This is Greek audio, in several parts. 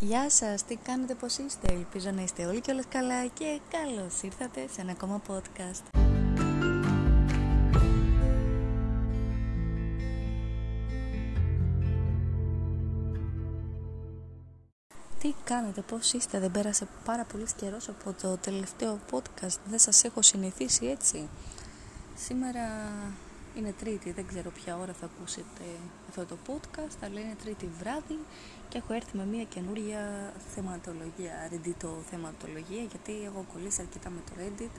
Γεια σας, τι κάνετε, πώς είστε, ελπίζω να είστε όλοι και όλες καλά και καλώς ήρθατε σε ένα ακόμα podcast. Τι κάνετε, πώς είστε, δεν πέρασε πάρα πολύς καιρός από το τελευταίο podcast, δεν σας έχω συνηθίσει έτσι. Σήμερα είναι τρίτη, δεν ξέρω ποια ώρα θα ακούσετε αυτό το podcast, αλλά είναι τρίτη βράδυ και έχω έρθει με μια καινούρια θεματολογία, Reddit θεματολογία, γιατί έχω κολλήσει αρκετά με το Reddit,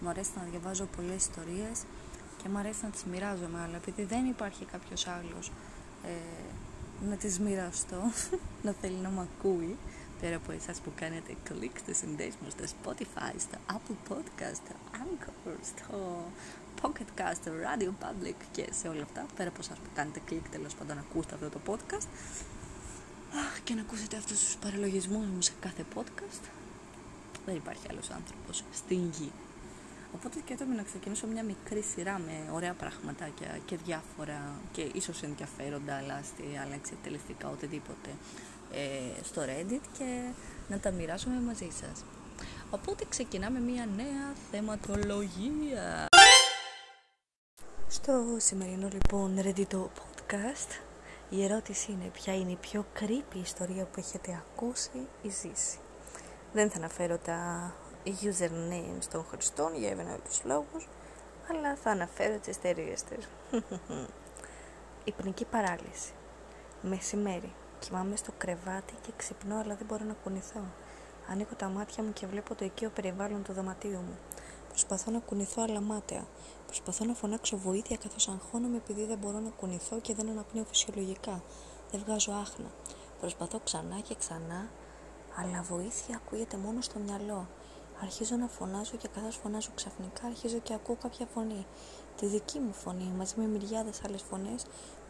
μου αρέσει να διαβάζω πολλές ιστορίες και μου αρέσει να τις μοιράζομαι, αλλά επειδή δεν υπάρχει κάποιος άλλος ε, να τις μοιραστώ, να θέλει να με ακούει, πέρα από εσάς που κάνετε κλικ στο συνδέσμο στο Spotify, στο Apple Podcast, στο Anchor, στο Pocket Cast, στο Radio Public και σε όλα αυτά, πέρα από εσάς που κάνετε κλικ τέλος πάντων να ακούσετε αυτό το podcast και να ακούσετε αυτούς τους παραλογισμούς μου σε κάθε podcast, δεν υπάρχει άλλος άνθρωπος στην γη. Οπότε και έτοιμη να ξεκινήσω μια μικρή σειρά με ωραία πραγματάκια και διάφορα και ίσως ενδιαφέροντα, αλλά, αλλά εξετελεστικά οτιδήποτε ε, στο Reddit και να τα μοιράσουμε μαζί σας. Οπότε ξεκινάμε μια νέα θεματολογία. Στο σημερινό λοιπόν Reddit podcast η ερώτηση είναι ποια είναι η πιο creepy ιστορία που έχετε ακούσει ή ζήσει; Δεν θα αναφέρω τα usernames των χρηστών για ευανοήτους λόγους, αλλά θα αναφέρω τις εταιρείες της. Υπνική παράλυση. Μεσημέρι. Κοιμάμαι στο κρεβάτι και ξυπνώ αλλά δεν μπορώ να κουνηθώ. Ανοίγω τα μάτια μου και βλέπω το οικείο περιβάλλον του δωματίου μου. Προσπαθώ να κουνηθώ αλλά μάταια. Προσπαθώ να φωνάξω βοήθεια καθώς αγχώνομαι επειδή δεν μπορώ να κουνηθώ και δεν αναπνέω φυσιολογικά. Δεν βγάζω άχνα. Προσπαθώ ξανά και ξανά, αλλά βοήθεια ακούγεται μόνο στο μυαλό. Αρχίζω να φωνάζω και καθώς φωνάζω ξαφνικά αρχίζω και ακούω κάποια φωνή. Τη δική μου φωνή μαζί με μυριάδες άλλες φωνές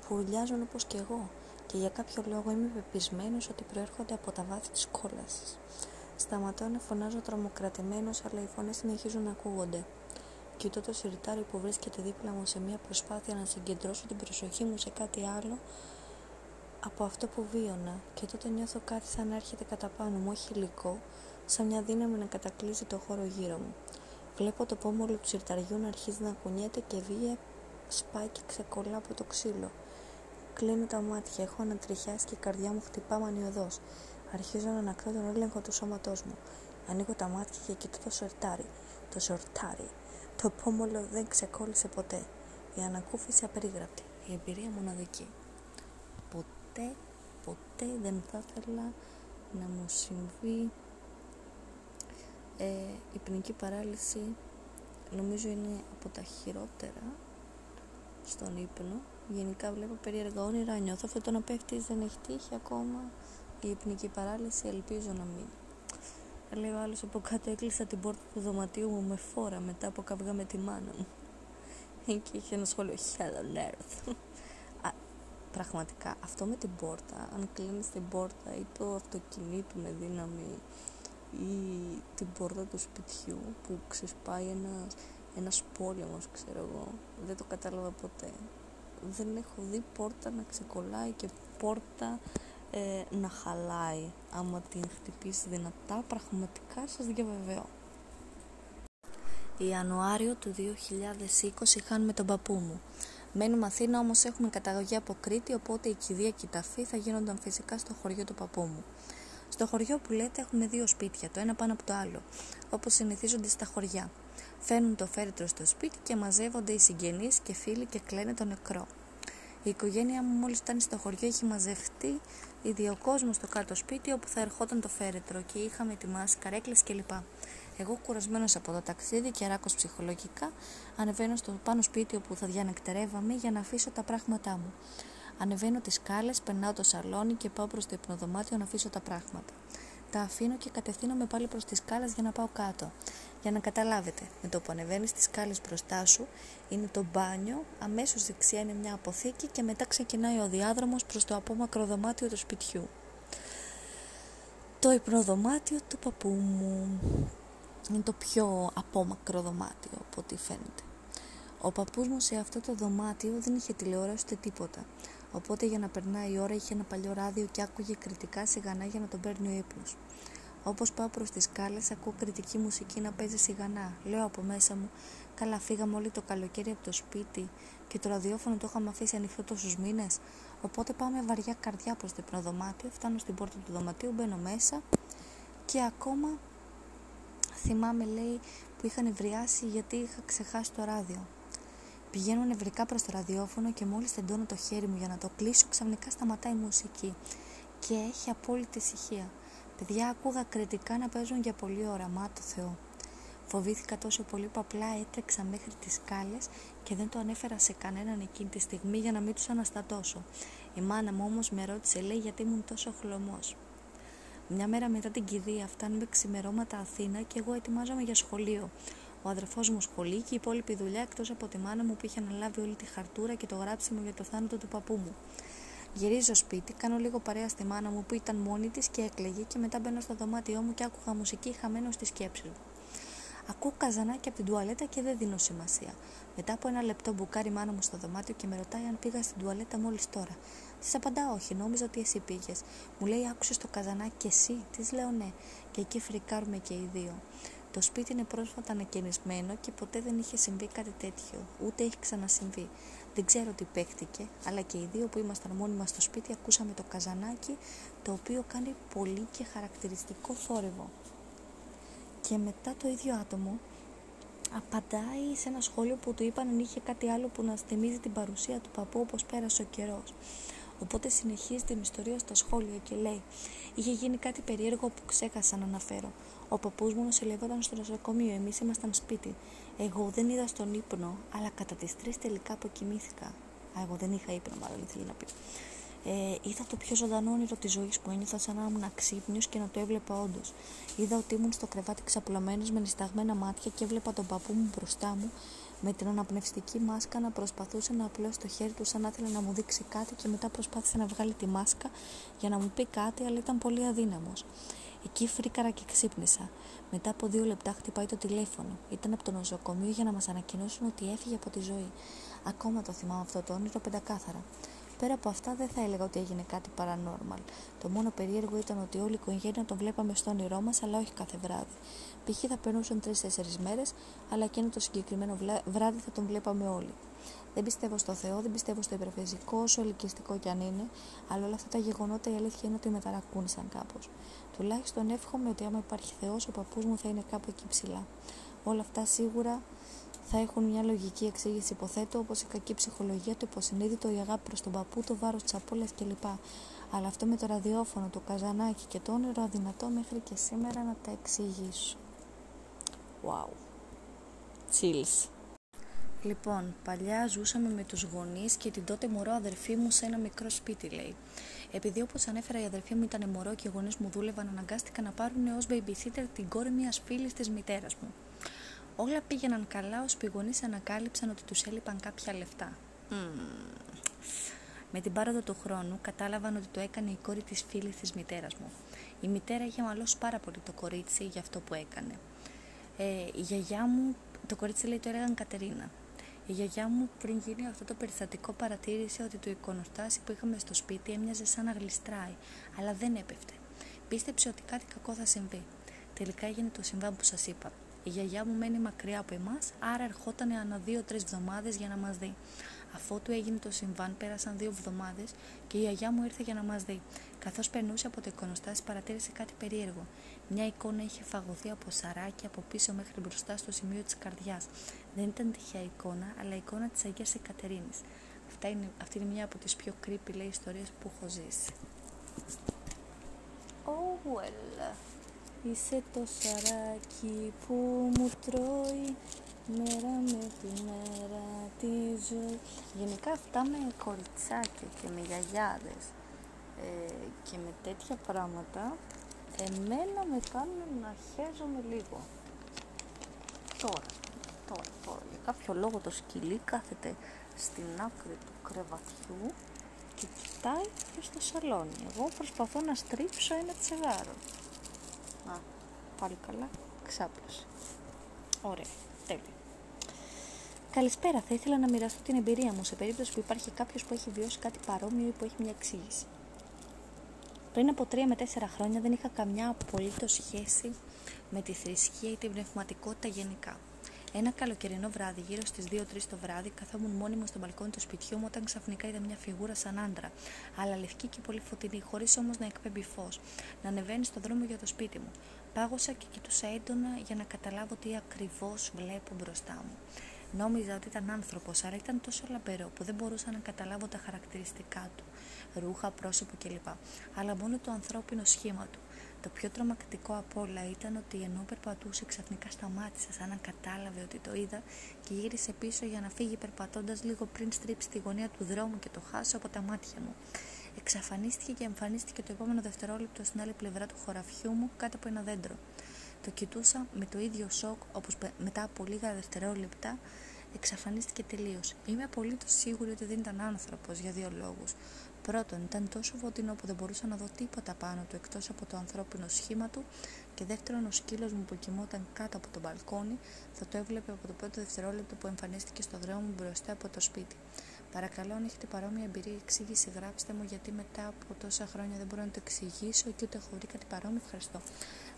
που ουλιάζουν όπως και εγώ. Και για κάποιο λόγο είμαι πεπισμένος ότι προέρχονται από τα βάθη της κόλασης. Σταματώ να φωνάζω τρομοκρατημένος, αλλά οι φωνές συνεχίζουν να ακούγονται. Κοιτώ το σιρτάρι που βρίσκεται δίπλα μου σε μια προσπάθεια να συγκεντρώσω την προσοχή μου σε κάτι άλλο από αυτό που βίωνα και τότε νιώθω κάτι σαν να έρχεται κατά πάνω μου, όχι υλικό, σαν μια δύναμη να κατακλείσει το χώρο γύρω μου. Βλέπω το πόμολο του σιρταριού να αρχίζει να κουνιέται και βία σπάει και ξεκολλά από το ξύλο. Κλείνω τα μάτια, έχω ανατριχιάσει και η καρδιά μου χτυπά μανιωδώς. Αρχίζω να ανακτώ τον έλεγχο του σώματός μου. Ανοίγω τα μάτια και κοιτώ το σορτάρι. Το σορτάρι. Το πόμολο δεν ξεκόλλησε ποτέ. Η ανακούφιση απερίγραπτη. Η εμπειρία μοναδική. Ποτέ, ποτέ δεν θα ήθελα να μου συμβεί ε, η υπνική παράλυση νομίζω είναι από τα χειρότερα στον ύπνο γενικά βλέπω περίεργα όνειρα νιώθω αυτό το να πέφτεις δεν έχει τύχει ακόμα η υπνική παράλυση ελπίζω να μην. Λέει ο άλλος από κάτω έκλεισα την πόρτα του δωματίου μου με φόρα μετά από καυγά με τη μάνα μου. Και είχε ένα σχόλιο Hell on earth Α, πραγματικά αυτό με την πόρτα αν κλείνεις την πόρτα ή το αυτοκινήτου με δύναμη ή την πόρτα του σπιτιού που ξεσπάει ένας, ένας πόλεμος ξέρω εγώ δεν το κατάλαβα ποτέ. Δεν έχω δει πόρτα να ξεκολλάει και πόρτα ε, να χαλάει άμα την χτυπήσει δυνατά πραγματικά σας διαβεβαιώ Ιανουάριο του 2020 χάνουμε τον παππού μου Μένουμε Αθήνα όμως έχουμε καταγωγή από Κρήτη οπότε η κηδεία και η ταφή θα γίνονταν φυσικά στο χωριό του παππού μου στο χωριό που λέτε έχουμε δύο σπίτια, το ένα πάνω από το άλλο, όπως συνηθίζονται στα χωριά. Φέρνουν το φέρετρο στο σπίτι και μαζεύονται οι συγγενείς και φίλοι και κλαίνε το νεκρό. Η οικογένειά μου μόλις φτάνει στο χωριό έχει μαζευτεί ήδη ο κόσμο στο κάτω σπίτι όπου θα ερχόταν το φέρετρο και είχαμε ετοιμάσει καρέκλε κλπ. Εγώ κουρασμένος από το ταξίδι και αράκος ψυχολογικά ανεβαίνω στο πάνω σπίτι όπου θα διανεκτερεύαμε για να αφήσω τα πράγματά μου. Ανεβαίνω τις σκάλες, περνάω το σαλόνι και πάω προς το υπνοδωμάτιο να αφήσω τα πράγματα. Τα αφήνω και κατευθύνομαι πάλι προς τις σκάλες για να πάω κάτω. Για να καταλάβετε, με το που ανεβαίνεις τις σκάλες μπροστά σου είναι το μπάνιο, αμέσως δεξιά είναι μια αποθήκη και μετά ξεκινάει ο διάδρομος προς το απόμακρο δωμάτιο του σπιτιού. Το υπνοδωμάτιο του παππού μου είναι το πιο απόμακρο δωμάτιο από ό,τι φαίνεται. Ο παππούς μου σε αυτό το δωμάτιο δεν είχε τηλεόραση ούτε τίποτα. Οπότε για να περνάει η ώρα είχε ένα παλιό ράδιο και άκουγε κριτικά σιγανά για να τον παίρνει ο ύπνος. Όπως πάω προς τις σκάλες ακούω κριτική μουσική να παίζει σιγανά. Λέω από μέσα μου, καλά φύγαμε όλοι το καλοκαίρι από το σπίτι και το ραδιόφωνο το είχαμε αφήσει ανοιχτό τόσους μήνες. Οπότε πάω με βαριά καρδιά προς το υπνοδωμάτιο, φτάνω στην πόρτα του δωματίου, μπαίνω μέσα και ακόμα θυμάμαι λέει που είχαν ευριάσει γιατί είχα ξεχάσει το ράδιο. Πηγαίνω νευρικά προς το ραδιόφωνο και μόλις τεντώνω το χέρι μου για να το κλείσω ξαφνικά σταματάει η μουσική και έχει απόλυτη ησυχία. Παιδιά άκουγα κριτικά να παίζουν για πολλή ώρα, μα το Θεό. Φοβήθηκα τόσο πολύ που απλά έτρεξα μέχρι τις σκάλες και δεν το ανέφερα σε κανέναν εκείνη τη στιγμή για να μην τους αναστατώσω. Η μάνα μου όμως με ρώτησε λέει γιατί ήμουν τόσο χλωμός. Μια μέρα μετά την κηδεία φτάνουμε ξημερώματα Αθήνα και εγώ ετοιμάζομαι για σχολείο. Ο αδερφός μου σχολεί και η υπόλοιπη δουλειά εκτός από τη μάνα μου που είχε αναλάβει όλη τη χαρτούρα και το γράψιμο για το θάνατο του παππού μου. Γυρίζω σπίτι, κάνω λίγο παρέα στη μάνα μου που ήταν μόνη της και έκλαιγε και μετά μπαίνω στο δωμάτιό μου και άκουγα μουσική χαμένο στη σκέψη μου. Ακούω καζανάκι από την τουαλέτα και δεν δίνω σημασία. Μετά από ένα λεπτό μπουκάρει η μάνα μου στο δωμάτιο και με ρωτάει αν πήγα στην τουαλέτα μόλις τώρα. Της απαντάω όχι, νόμιζα ότι εσύ πήγες. Μου λέει άκουσες το καζανάκι και εσύ. Της λέω ναι. Και εκεί φρικάρουμε και οι δύο. Το σπίτι είναι πρόσφατα ανακαινισμένο και ποτέ δεν είχε συμβεί κάτι τέτοιο, ούτε έχει ξανασυμβεί. Δεν ξέρω τι παίχτηκε, αλλά και οι δύο που ήμασταν μόνοι μας στο σπίτι ακούσαμε το καζανάκι, το οποίο κάνει πολύ και χαρακτηριστικό θόρυβο. Και μετά το ίδιο άτομο απαντάει σε ένα σχόλιο που του είπαν αν είχε κάτι άλλο που να θυμίζει την παρουσία του παππού όπως πέρασε ο καιρός. Οπότε συνεχίζει την ιστορία στα σχόλια και λέει: Είχε γίνει κάτι περίεργο που ξέχασα να αναφέρω. Ο παππούς μου νοσηλεύονταν στο νοσοκομείο, εμείς ήμασταν σπίτι. Εγώ δεν είδα στον ύπνο, αλλά κατά τις τρεις τελικά αποκοιμήθηκα. Α, εγώ δεν είχα ύπνο, μάλλον ήθελε να πει. Ε, είδα το πιο ζωντανό όνειρο της ζωής που ένιωθα σαν να ήμουν ξύπνιος και να το έβλεπα όντως. Είδα ότι ήμουν στο κρεβάτι ξαπλωμένος με νησταγμένα μάτια και έβλεπα τον παππού μου μπροστά μου με την αναπνευστική μάσκα να προσπαθούσε να απλώσει το χέρι του σαν να ήθελε να μου δείξει κάτι και μετά προσπάθησε να βγάλει τη μάσκα για να μου πει κάτι αλλά ήταν πολύ αδύναμος. Εκεί φρίκαρα και ξύπνησα. Μετά από δύο λεπτά χτυπάει το τηλέφωνο. Ήταν από το νοσοκομείο για να μας ανακοινώσουν ότι έφυγε από τη ζωή. Ακόμα το θυμάμαι αυτό το όνειρο πεντακάθαρα. Πέρα από αυτά δεν θα έλεγα ότι έγινε κάτι paranormal. Το μόνο περίεργο ήταν ότι όλη η οικογένεια τον βλέπαμε στο όνειρό μας, αλλά όχι κάθε βράδυ. Π.χ. θα περνούσαν τρει-τέσσερι μέρες, αλλά εκείνο το συγκεκριμένο βράδυ θα τον βλέπαμε όλοι. Δεν πιστεύω στο Θεό, δεν πιστεύω στο υπερφυσικό, όσο ελκυστικό κι αν είναι, αλλά όλα αυτά τα γεγονότα η αλήθεια είναι ότι με ταρακούνησαν κάπως. Τουλάχιστον εύχομαι ότι άμα υπάρχει Θεός, ο παππούς μου θα είναι κάπου εκεί ψηλά. Όλα αυτά σίγουρα θα έχουν μια λογική εξήγηση, υποθέτω, όπως η κακή ψυχολογία, το υποσυνείδητο, η αγάπη προς τον παππού, το βάρος της απώλειας κλπ. Αλλά αυτό με το ραδιόφωνο, το καζανάκι και το όνειρο αδυνατό μέχρι και σήμερα να τα εξηγήσω. Wow. Chills. Λοιπόν, παλιά ζούσαμε με τους γονείς και την τότε μωρό αδερφή μου σε ένα μικρό σπίτι, λέει. Επειδή όπως ανέφερα η αδερφή μου ήταν μωρό και οι γονείς μου δούλευαν, αναγκάστηκα να πάρουν ως babysitter την κόρη μιας φίλης της μητέρας μου. Όλα πήγαιναν καλά, ώσπου οι γονείς ανακάλυψαν ότι τους έλειπαν κάποια λεφτά. Mm. Με την πάροδο του χρόνου κατάλαβαν ότι το έκανε η κόρη της φίλης της μητέρας μου. Η μητέρα είχε μαλώσει πάρα πολύ το κορίτσι για αυτό που έκανε. Ε, η γιαγιά μου, το κορίτσι λέει το έλεγαν Κατερίνα. Η γιαγιά μου πριν γίνει αυτό το περιστατικό παρατήρησε ότι το εικονοστάσι που είχαμε στο σπίτι έμοιαζε σαν να γλιστράει, αλλά δεν έπεφτε. Πίστεψε ότι κάτι κακό θα συμβεί. Τελικά έγινε το συμβάν που σας είπα. Η γιαγιά μου μένει μακριά από εμάς, άρα ερχόταν ανά δύο-τρεις εβδομάδες για να μας δει. Αφότου έγινε το συμβάν, πέρασαν δύο εβδομάδες και η γιαγιά μου ήρθε για να μας δει. Καθώς περνούσε από το εικονοστάσι, παρατήρησε κάτι περίεργο. Μια εικόνα είχε φαγωθεί από σαράκι από πίσω μέχρι μπροστά στο σημείο της καρδιάς. Δεν ήταν τυχαία εικόνα, αλλά εικόνα της Αγίας Εκατερίνης. Αυτή είναι μια από τις πιο creepy λέει ιστορίες που έχω ζήσει. Oh well. Είσαι το σαράκι που μου τρώει μέρα με τη μέρα τη ζωή. Γενικά αυτά με κοριτσάκια και με γιαγιάδες ε, και με τέτοια πράγματα εμένα με κάνουν να χέζομαι λίγο. Τώρα, τώρα, τώρα. Για κάποιο λόγο το σκυλί κάθεται στην άκρη του κρεβατιού και κοιτάει και στο σαλόνι. Εγώ προσπαθώ να στρίψω ένα τσιγάρο. Α, πάλι καλά, ξάπλωσε. Ωραία, τέλεια. Καλησπέρα, θα ήθελα να μοιραστώ την εμπειρία μου σε περίπτωση που υπάρχει κάποιος που έχει βιώσει κάτι παρόμοιο ή που έχει μια εξήγηση. Πριν από τρία με τέσσερα χρόνια δεν είχα καμιά απολύτως σχέση με τη θρησκεία ή την πνευματικότητα γενικά. Ένα καλοκαιρινό βράδυ, γύρω στις 2-3 το βράδυ, καθόμουν μόνιμος στο μπαλκόνι του σπιτιού μου όταν ξαφνικά είδα μια φιγούρα σαν άντρα, αλλά λευκή και πολύ φωτεινή, χωρίς όμως να εκπέμπει φως, να ανεβαίνει στο δρόμο για το σπίτι μου. Πάγωσα και κοιτούσα έντονα για να καταλάβω τι ακριβώς βλέπω μπροστά μου. Νόμιζα ότι ήταν άνθρωπος, αλλά ήταν τόσο λαμπερό που δεν μπορούσα να καταλάβω τα χαρακτηριστικά του, ρούχα, πρόσωπο κλπ. Αλλά μόνο το ανθρώπινο σχήμα του. Το πιο τρομακτικό απ' όλα ήταν ότι ενώ περπατούσε ξαφνικά σταμάτησε σαν να κατάλαβε ότι το είδα και γύρισε πίσω για να φύγει περπατώντας λίγο πριν στρίψει τη γωνία του δρόμου και το χάσω από τα μάτια μου. Εξαφανίστηκε και εμφανίστηκε το επόμενο δευτερόλεπτο στην άλλη πλευρά του χωραφιού μου κάτω από ένα δέντρο. Το κοιτούσα με το ίδιο σοκ όπως μετά από λίγα δευτερόλεπτα εξαφανίστηκε τελείως. Είμαι απολύτως σίγουρη ότι δεν ήταν άνθρωπος για δύο λόγους. Πρώτον, ήταν τόσο φωτεινό που δεν μπορούσα να δω τίποτα πάνω του εκτός από το ανθρώπινο σχήμα του. Και δεύτερον, ο σκύλος μου που κοιμόταν κάτω από το μπαλκόνι θα το έβλεπε από το πρώτο δευτερόλεπτο που εμφανίστηκε στο δρόμο μπροστά από το σπίτι. Παρακαλώ, αν έχετε παρόμοια εμπειρία εξήγηση, γράψτε μου γιατί μετά από τόσα χρόνια δεν μπορώ να το εξηγήσω και ούτε έχω βρει κάτι παρόμοιο. Ευχαριστώ.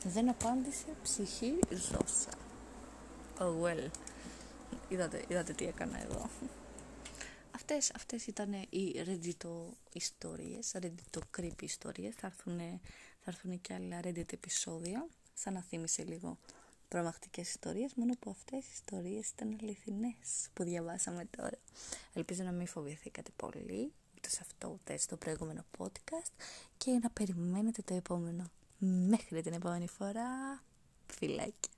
Δεν απάντησε ψυχή ζώσα. Oh well. Είδατε, είδατε τι έκανα εδώ. Αυτές, αυτές ήταν οι Reddit ιστορίες, Reddit creepy ιστορίες. Θα έρθουν, θα έρθουν και άλλα Reddit επεισόδια, σαν να θύμισε λίγο τρομακτικές ιστορίες, μόνο που αυτές οι ιστορίες ήταν αληθινές που διαβάσαμε τώρα. Ελπίζω να μην φοβηθήκατε πολύ, ούτε σε αυτό ούτε στο προηγούμενο podcast και να περιμένετε το επόμενο. Μέχρι την επόμενη φορά, φιλάκια.